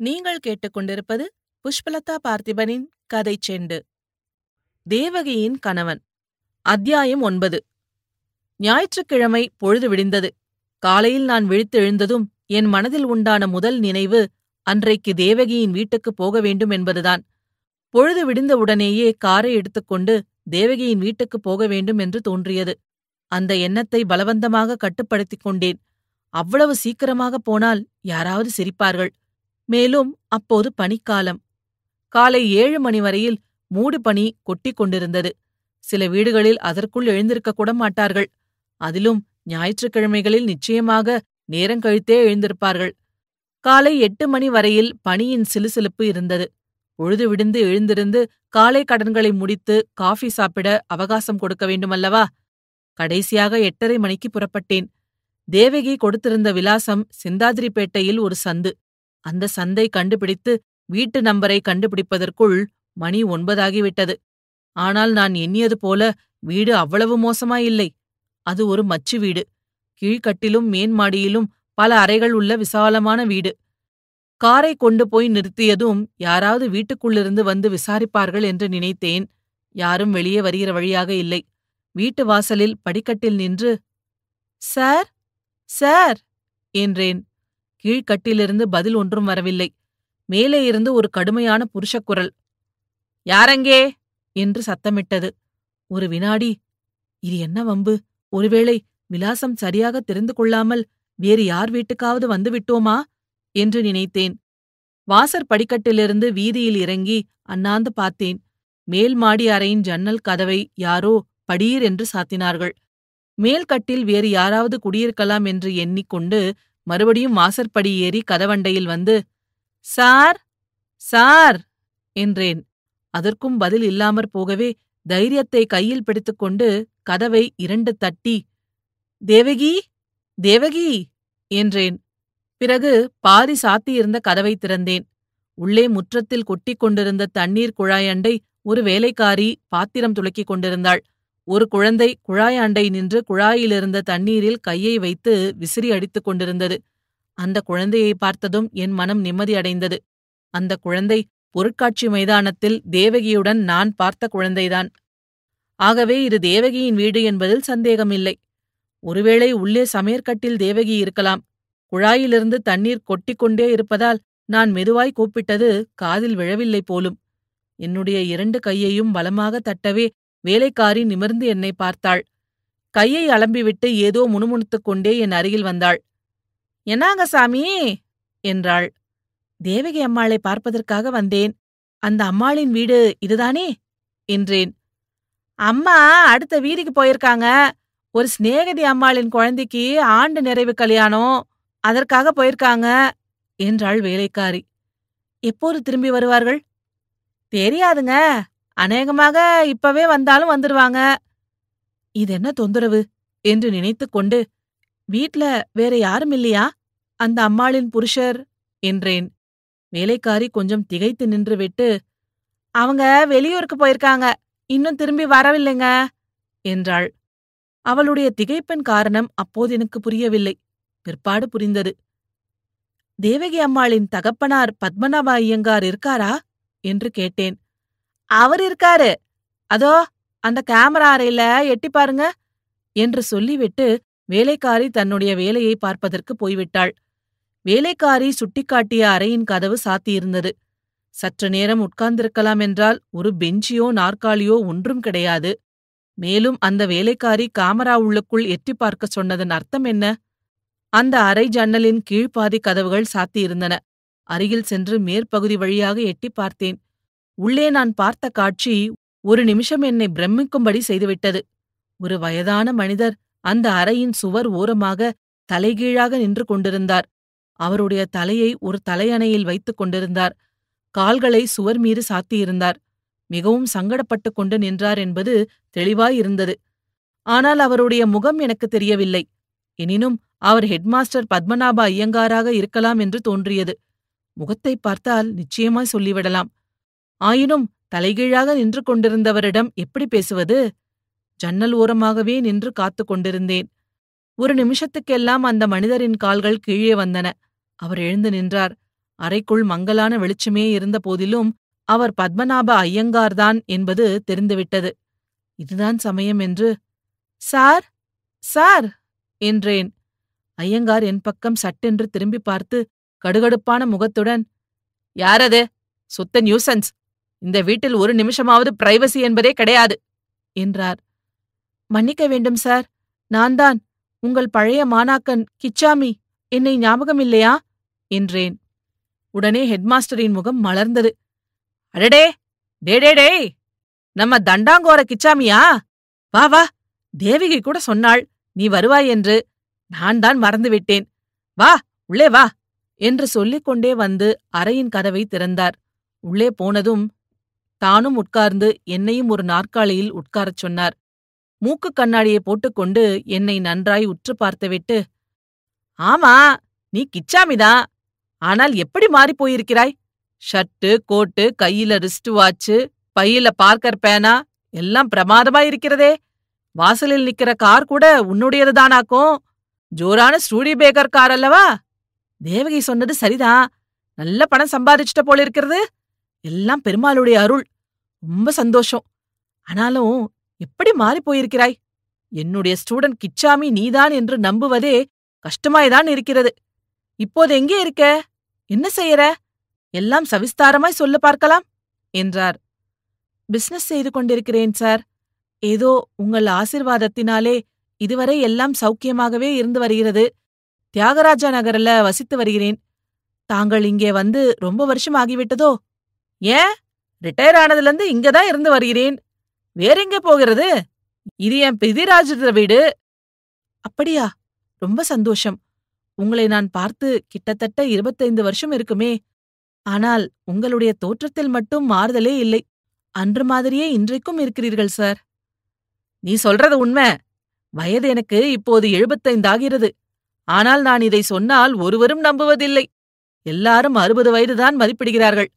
நீங்கள் கேட்டுக்கொண்டிருப்பது புஷ்பலதா பார்த்திபனின் கதை செண்டு. தேவகியின் கணவன். அத்தியாயம் ஒன்பது. ஞாயிற்றுக்கிழமை பொழுது விடிந்தது. காலையில் நான் விழித்து எழுந்ததும் என் மனதில் உண்டான முதல் நினைவு அன்றைக்கு தேவகியின் வீட்டுக்குப் போக வேண்டும் என்பதுதான். பொழுது விடிந்தவுடனேயே காரை எடுத்துக்கொண்டு தேவகியின் வீட்டுக்குப் போக வேண்டும் என்று தோன்றியது. அந்த எண்ணத்தை பலவந்தமாக கட்டுப்படுத்திக் கொண்டேன். அவ்வளவு சீக்கிரமாக போனால் யாராவது சிரிப்பார்கள். மேலும் அப்போது பனிக்காலம். காலை ஏழு மணி வரையில் மூடு பனி கொட்டிக் கொண்டிருந்தது. சில வீடுகளில் அதற்குள் எழுந்திருக்க கூட மாட்டார்கள். அதிலும் ஞாயிற்றுக்கிழமைகளில் நிச்சயமாக நேரங்கழித்தே எழுந்திருப்பார்கள். காலை எட்டு மணி வரையில் பனியின் சிலுசிலுப்பு இருந்தது. பொழுது விடிந்து எழுந்திருந்து காலை கடன்களை முடித்து காஃபி சாப்பிட அவகாசம் கொடுக்க வேண்டுமல்லவா? கடைசியாக எட்டரை மணிக்கு புறப்பட்டேன். தேவகி கொடுத்திருந்த விலாசம் சிந்தாதிரிப்பேட்டையில் ஒரு சந்து. அந்த சந்தை கண்டுபிடித்து வீட்டு நம்பரை கண்டுபிடிப்பதற்குள் மணி ஒன்பதாகிவிட்டது. ஆனால் நான் எண்ணியது போல வீடு அவ்வளவு மோசமாயில்லை. அது ஒரு மச்சு வீடு. கீழ்கட்டிலும் மேன்மாடியிலும் பல அறைகள் உள்ள விசாலமான வீடு. காரை கொண்டு போய் நிறுத்தியதும் யாராவது வீட்டுக்குள்ளிருந்து வந்து விசாரிப்பார்கள் என்று நினைத்தேன். யாரும் வெளியே வருகிற வழியாக இல்லை. வீட்டு வாசலில் படிக்கட்டில் நின்று சார் சார் என்றேன். கீழ்கட்டிலிருந்து பதில் ஒன்றும் வரவில்லை. மேலே இருந்து ஒரு கடுமையான புருஷக்குரல் யாரங்கே? என்று சத்தமிட்டது. ஒரு வினாடி. இது என்ன வம்பு? ஒருவேளை விலாசம் சரியாக தெரிந்து கொள்ளாமல் வேறு யார் வீட்டுக்காவது வந்து விட்டோமா? என்று நினைத்தேன். வாசற் படிக்கட்டிலிருந்து வீதியில் இறங்கி அண்ணாந்து பார்த்தேன். மேல் மாடி அறையின் ஜன்னல் கதவை யாரோ படீர் என்று சாத்தினார்கள். மேல்கட்டில் வேறு யாராவது குடியிருக்கலாம் என்று எண்ணிக்கொண்டு மறுபடியும் வாசற்படி ஏறி கதவண்டையில் வந்து சார் சார் என்றேன். அதற்கும் பதில் இல்லாமற் போகவே தைரியத்தை கையில் பிடித்துக்கொண்டு கதவை இரண்டு தட்டி தேவகி தேவகி என்றேன். பிறகு பாதி சாத்தியிருந்த கதவை திறந்தேன். உள்ளே முற்றத்தில் கொட்டிக் கொண்டிருந்த தண்ணீர் குழாயண்டை ஒரு வேலைக்காரி பாத்திரம் துளக்கிக் கொண்டிருந்தாள். ஒரு குழந்தை குழாய் அண்டை நின்று குழாயிலிருந்த தண்ணீரில் கையை வைத்து விசிறி அடித்துக் கொண்டிருந்தது. அந்த குழந்தையை பார்த்ததும் என் மனம் நிம்மதியடைந்தது அந்த குழந்தை பொருட்காட்சி மைதானத்தில் தேவகியுடன் நான் பார்த்த குழந்தைதான். ஆகவே இது தேவகியின் வீடு என்பதில் சந்தேகமில்லை. ஒருவேளை உள்ளே சமையற்கட்டில் தேவகி இருக்கலாம். குழாயிலிருந்து தண்ணீர் கொட்டிக்கொண்டே இருப்பதால் நான் மெதுவாய் கூப்பிட்டது காதில் விழவில்லை போலும். என்னுடைய இரண்டு கையையும் பலமாக தட்டவே வேலைக்காரி நிமிர்ந்து என்னை பார்த்தாள். கையை அலம்பிவிட்டு ஏதோ முணுமுணுத்துக் கொண்டே என் அருகில் வந்தாள். என்னாங்க சாமி? என்றாள். தேவகி அம்மாளை பார்ப்பதற்காக வந்தேன். அந்த அம்மாளின் வீடு இதுதானே? என்றேன். அம்மா அடுத்த வீதிக்கு போயிருக்காங்க. ஒரு சிநேகதி அம்மாளின் குழந்தைக்கு ஆண்டு நிறைவு கல்யாணம். அதற்காக போயிருக்காங்க என்றாள் வேலைக்காரி. எப்போது திரும்பி வருவார்கள்? தெரியாதுங்க. அநேகமாக இப்பவே வந்தாலும் வந்துருவாங்க. இது என்ன தொந்தரவு? என்று நினைத்துக் கொண்டு வீட்ல வேற யாரும் இல்லையா? அந்த அம்மாளின் புருஷர் என்றேன். வேலைக்காரி கொஞ்சம் திகைத்து நின்றுவிட்டு அவங்க வெளியூருக்கு போயிருக்காங்க இன்னும் திரும்பி வரவில்லைங்க என்றாள். அவளுடைய திகைப்பின் காரணம் அப்போது எனக்கு புரியவில்லை. பிற்பாடு புரிந்தது. தேவகி அம்மாளின் தகப்பனார் பத்மநாப ஐயங்கார் இருக்காரா? என்று கேட்டேன். அவர் இருக்காரு. அதோ அந்த கேமரா அறையில எட்டி பாருங்க என்று சொல்லிவிட்டு வேலைக்காரி தன்னுடைய வேலையை பார்ப்பதற்கு போய்விட்டாள். வேலைக்காரி சுட்டிக்காட்டிய அறையின் கதவு சாத்தியிருந்தது. சற்று நேரம் உட்கார்ந்திருக்கலாம் என்றால் ஒரு பெஞ்சியோ நாற்காலியோ ஒன்றும் கிடையாது. மேலும் அந்த வேலைக்காரி காமரா உள்ளுக்குள் எட்டி பார்க்க சொன்னதன் அர்த்தம் என்ன? அந்த அறை ஜன்னலின் கீழ்ப்பாதி கதவுகள் சாத்தியிருந்தன. அருகில் சென்று மேற்பகுதி வழியாக எட்டி பார்த்தேன். உள்ளே நான் பார்த்த காட்சி ஒரு நிமிஷம் என்னை பிரமிக்கும்படி செய்துவிட்டது. ஒரு வயதான மனிதர் அந்த அறையின் சுவர் ஓரமாக தலைகீழாக நின்று கொண்டிருந்தார். அவருடைய தலையை ஒரு தலையணையில் வைத்துக் கொண்டிருந்தார். கால்களை சுவர் மீது சாத்தியிருந்தார். மிகவும் சங்கடப்பட்டுக் கொண்டு நின்றார் என்பது தெளிவாயிருந்தது. ஆனால் அவருடைய முகம் எனக்கு தெரியவில்லை. எனினும் அவர் ஹெட்மாஸ்டர் பத்மநாப ஐயங்காராக இருக்கலாம் என்று தோன்றியது. முகத்தை பார்த்தால் நிச்சயமாய் சொல்லிவிடலாம். ஆயினும் தலைகீழாக நின்று கொண்டிருந்தவரிடம் எப்படி பேசுவது? ஜன்னல் ஓரமாகவே நின்று காத்துக் கொண்டிருந்தேன். ஒரு நிமிஷத்துக்கெல்லாம் அந்த மனிதரின் கால்கள் கீழே வந்தன. அவர் எழுந்து நின்றார். அறைக்குள் மங்கலான வெளிச்சமே இருந்த போதிலும் அவர் பத்மநாப ஐயங்கார்தான் என்பது தெரிந்துவிட்டது. இதுதான் சமயம் என்று. சார் சார் என்றேன். ஐயங்கார் என் பக்கம் சட்டென்று திரும்பி பார்த்து கடுகடுப்பான முகத்துடன் யாரது? சுத்த நியூசன்ஸ். இந்த வீட்டில் ஒரு நிமிஷமாவது பிரைவசி என்பதே கிடையாது என்றார். மன்னிக்க வேண்டும் சார் நான்தான் உங்கள் பழைய மாணாக்கன் கிச்சாமி. என்னை ஞாபகம் இல்லையா? என்றேன். உடனே ஹெட்மாஸ்டரின் முகம் மலர்ந்தது. அடடே! டே டே நம்ம தண்டாங்கோர கிச்சாமியா? வா வா! தேவிகை கூட சொன்னாள் நீ வருவாய் என்று. நான் தான் மறந்துவிட்டேன் வா உள்ளே வா என்று சொல்லிக் கொண்டே வந்து அறையின் கதவை திறந்தார். உள்ளே போனதும் தானும் உட்கார்ந்து என்னையும் ஒரு நாற்காலியில் உட்காரச் சொன்னார். மூக்கு கண்ணாடியை போட்டுக்கொண்டு என்னை நன்றாய் உற்று பார்த்துவிட்டு ஆமா நீ கிச்சாமிதான் ஆனால் எப்படி மாறிப் போயிருக்கிறாய்? ஷர்ட்டு கோட்டு கையில ரிஸ்ட் வாட்சு பையில பார்க்கர் பேனா எல்லாம் பிரமாதமா இருக்கிறதே. வாசலில் நிக்கிற கார் கூட உன்னுடையதுதானாக்கும் ஜோரான ஸ்டூடி பேக்கர் கார் அல்லவா? தேவகி சொன்னது சரிதான். நல்ல பணம் சம்பாதிச்சிட்ட போல இருக்கிறது எல்லாம் பெருமாளுடைய அருள். ரொம்ப சந்தோஷம். ஆனாலும் எப்படி மாறிப் போயிருக்கிறாய்? என்னுடைய ஸ்டூடெண்ட் கிச்சாமி நீதான் என்று நம்புவதே கஷ்டமாய்தான் இருக்கிறது. இப்போது எங்கே இருக்க? என்ன செய்யற? எல்லாம் சவிஸ்தாரமாய் சொல்ல பார்க்கலாம் என்றார். பிசினஸ் செய்து கொண்டிருக்கிறேன் சார் ஏதோ உங்கள் ஆசிர்வாதத்தினாலே இதுவரை எல்லாம் சௌக்கியமாகவே இருந்து வருகிறது. தியாகராஜா நகரில் வசித்து வருகிறேன். தாங்கள் இங்கே வந்து ரொம்ப வருஷம் ஆகிவிட்டதோ? ஏன்? ரிட்டையர் ஆனதுலேருந்து இங்கதான் இருந்து வருகிறேன். வேற எங்கே போகிறது? இது என் பிதிராஜ வீடு. அப்படியா? ரொம்ப சந்தோஷம். உங்களை நான் பார்த்து கிட்டத்தட்ட இருபத்தைந்து வருஷம் இருக்குமே. ஆனால் உங்களுடைய தோற்றத்தில் மட்டும் மாறுதலே இல்லை. அன்று மாதிரியே இன்றைக்கும் இருக்கிறீர்கள் சார் நீ சொல்றது உண்மை. வயது எனக்கு இப்போது எழுபத்தைந்தாகிறது ஆனால் நான் இதை சொன்னால் ஒருவரும் நம்புவதில்லை. எல்லாரும் அறுபது வயதுதான் மதிப்பிடுகிறார்கள்.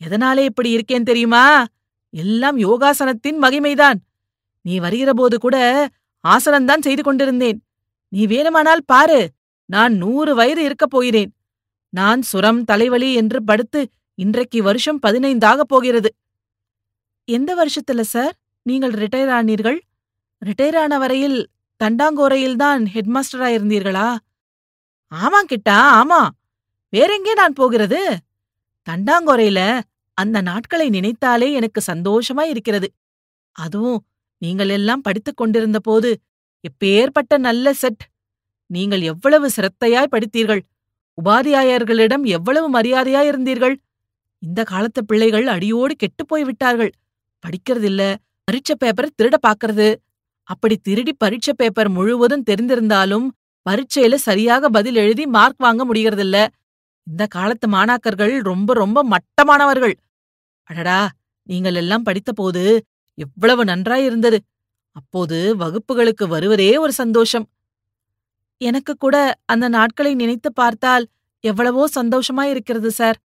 எதனாலே இப்படி இருக்கேன் தெரியுமா? எல்லாம் யோகாசனத்தின் மகிமைதான். நீ வருகிறபோது கூட ஆசனம்தான் செய்து கொண்டிருந்தேன். நீ வேணுமானால் பாரு நான் நூறு வயது இருக்கப் போகிறேன். நான் சுரம் தலைவலி என்று படுத்து இன்றைக்கு வருஷம் பதினைந்தாக போகிறது. எந்த வருஷத்துல சார்? நீங்கள் ரிட்டையர் ஆனீர்கள்? ரிட்டையர் ஆன வரையில் தண்டாங்கோரையில்தான் ஹெட்மாஸ்டரா இருந்தீர்களா ஆமா கிட்டா ஆமா. வேறெங்கே நான் போகிறது? தண்டாங்கொறையில அந்த நாட்களை நினைத்தாலே எனக்கு சந்தோஷமா இருக்கிறது. அதுவும் நீங்கள் எல்லாம் படித்துக் கொண்டிருந்த போது எப்பேற்பட்ட நல்ல செட். நீங்கள் எவ்வளவு சிரத்தையாய் படித்தீர்கள். உபாதியாயர்களிடம் எவ்வளவு மரியாதையாயிருந்தீர்கள் இந்த காலத்து பிள்ளைகள் அடியோடு கெட்டுப் போய் விட்டார்கள் படிக்கிறதில்ல பரீட்சை பேப்பர் திருட பாக்கறது அப்படி திருடி பரீட்சை பேப்பர் முழுவதும் தெரிந்திருந்தாலும் பரீட்சையில சரியாக பதில் எழுதி மார்க் வாங்க முடியறதில்ல இந்த காலத்து மாணாக்கர்கள் ரொம்ப ரொம்ப மட்டமானவர்கள். அடடா நீங்கள் எல்லாம் படித்தபோது எவ்வளவு நன்றாயிருந்தது அப்போது வகுப்புகளுக்கு வருவதே ஒரு சந்தோஷம். எனக்கு கூட அந்த நாட்களை நினைத்து பார்த்தால் எவ்வளவோ சந்தோஷமாயிருக்கிறது சார்.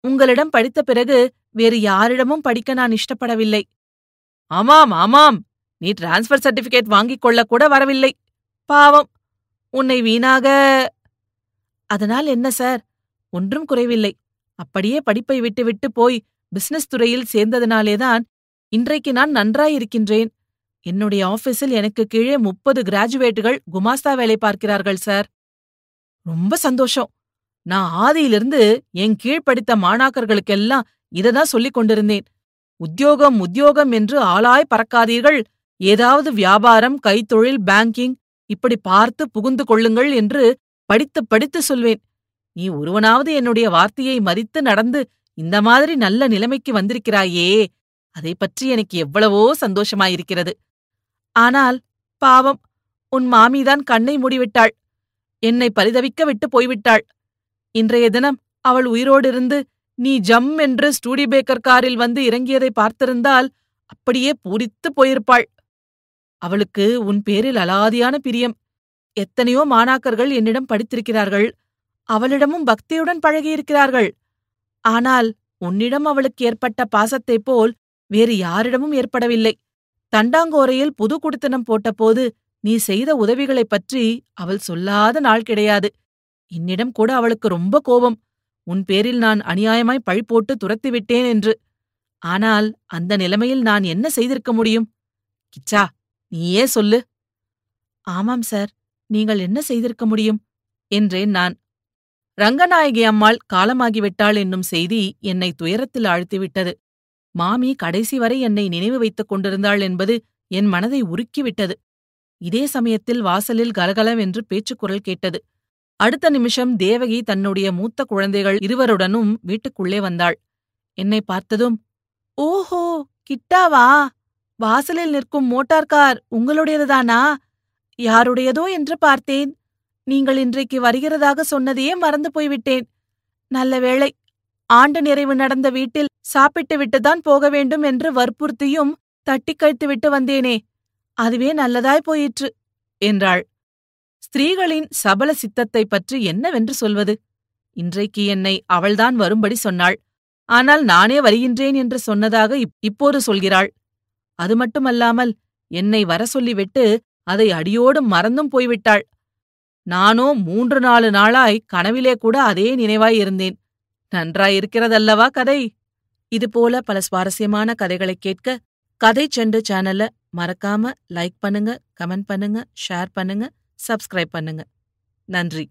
உங்களிடம் படித்த பிறகு வேறு யாரிடமும் படிக்க நான் இஷ்டப்படவில்லை. ஆமாம் ஆமாம். நீ டிரான்ஸ்ஃபர் சர்டிபிகேட் வாங்கிக் கொள்ள கூட வரவில்லை. பாவம். உன்னை வீணாக. அதனால் என்ன சார்? ஒன்றும் குறைவில்லை. அப்படியே படிப்பை விட்டுவிட்டு போய் பிசினஸ் துறையில் சேர்ந்ததினாலேதான் இன்றைக்கு நான் நன்றாயிருக்கின்றேன் என்னுடைய ஆபீஸில் எனக்கு கீழே முப்பது கிராஜுவேட்டுகள் குமாஸ்தா வேலை பார்க்கிறார்கள் சார் ரொம்ப சந்தோஷம். நான் ஆதியிலிருந்து என் கீழ் படித்த மாணாக்கர்களுக்கெல்லாம் இததான் சொல்லிக் கொண்டிருந்தேன். உத்தியோகம் உத்தியோகம் என்று ஆளாய் பறக்காதீர்கள். ஏதாவது வியாபாரம் கைத்தொழில் பேங்கிங் இப்படி பார்த்து புகுந்து கொள்ளுங்கள் என்று படித்து படித்து சொல்வேன். நீ ஒருவனாவது என்னுடைய வார்த்தையை மதித்து நடந்து இந்த மாதிரி நல்ல நிலைமைக்கு வந்திருக்கிறாயே. அதை பற்றி எனக்கு எவ்வளவோ சந்தோஷமாயிருக்கிறது. ஆனால் பாவம் உன் மாமிதான் கண்ணை மூடிவிட்டாள். என்னை பரிதவிக்க விட்டு போய்விட்டாள். இன்றைய தினம் அவள் உயிரோடிருந்து நீ ஜம் என்று ஸ்டூடி பேக்கர் காரில் வந்து இறங்கியதை பார்த்திருந்தால் அப்படியே பூரித்துப் போயிருப்பாள். அவளுக்கு உன் பேரில் அலாதியான பிரியம். எத்தனையோ மாணாக்கர்கள் என்னிடம் படித்திருக்கிறார்கள். அவளிடமும் பக்தியுடன் பழகியிருக்கிறார்கள். ஆனால் உன்னிடம் அவளுக்கு ஏற்பட்ட பாசத்தைப் போல் வேறு யாரிடமும் ஏற்படவில்லை. தண்டாங்கோரையில் புது குடித்தனம் போட்டபோது நீ செய்த உதவிகளைப் பற்றி அவள் சொல்லாத நாள் கிடையாது. என்னிடம் கூட அவளுக்கு ரொம்ப கோபம். உன் பேரில் நான் அநியாயமாய் பழி போட்டு துரத்திவிட்டேன் என்று. ஆனால் அந்த நிலைமையில் நான் என்ன செய்திருக்க முடியும்? கிச்சா நீயே சொல்லு. ஆமாம் சார் நீங்கள் என்ன செய்திருக்க முடியும்? என்றேன் நான். ரங்கநாயகி அம்மாள் காலமாகிவிட்டாள் என்னும் செய்தி என்னை துயரத்தில் ஆழ்த்திவிட்டது. மாமி கடைசி வரை என்னை நினைவு வைத்துக் கொண்டிருந்தாள் என்பது என் மனதை உருக்கிவிட்டது. இதே சமயத்தில் வாசலில் கலகலவென்று பேச்சுக்குரல் கேட்டது. அடுத்த நிமிஷம் தேவகி தன்னுடைய மூத்த குழந்தைகள் இருவருடனும் வீட்டுக்குள்ளே வந்தாள். என்னை பார்த்ததும் ஓஹோ கிட்டாவா? வாசலில் நிற்கும் மோட்டார் கார் உங்களுடையதுதானா? யாருடையதோ என்று பார்த்தேன். நீங்கள் இன்றைக்கு வருகிறதாக சொன்னதையே மறந்து போய்விட்டேன். நல்ல வேளை ஆண்டு நிறைவு நடந்த வீட்டில் சாப்பிட்டு விட்டுதான் போக வேண்டும் என்று வற்புறுத்தியும் தட்டிக் கழித்துவிட்டு வந்தேனே. அதுவே நல்லதாய் போயிற்று என்றாள். ஸ்திரீகளின் சபல சித்தத்தைப் பற்றி என்னவென்று சொல்வது? இன்றைக்கு என்னை அவள்தான் வரும்படி சொன்னாள். ஆனால் நானே வருகின்றேன் என்று சொன்னதாக இப்போது சொல்கிறாள். அது மட்டுமல்லாமல் என்னை வர சொல்லிவிட்டு அதை அடியோடு மறந்தும் போய்விட்டாள். நானோ மூன்று நாலு நாளாய் கனவிலே கூட அதே நினைவாய் இருந்தேன். நன்றாயிருக்கிறதல்லவா கதை? இதுபோல பல சுவாரஸ்யமான கதைகளைக் கேட்க கதை செண்டு சேனலை மறக்காம லைக் பண்ணுங்க கமெண்ட் பண்ணுங்க ஷேர் பண்ணுங்க சப்ஸ்கிரைப் பண்ணுங்க. நன்றி.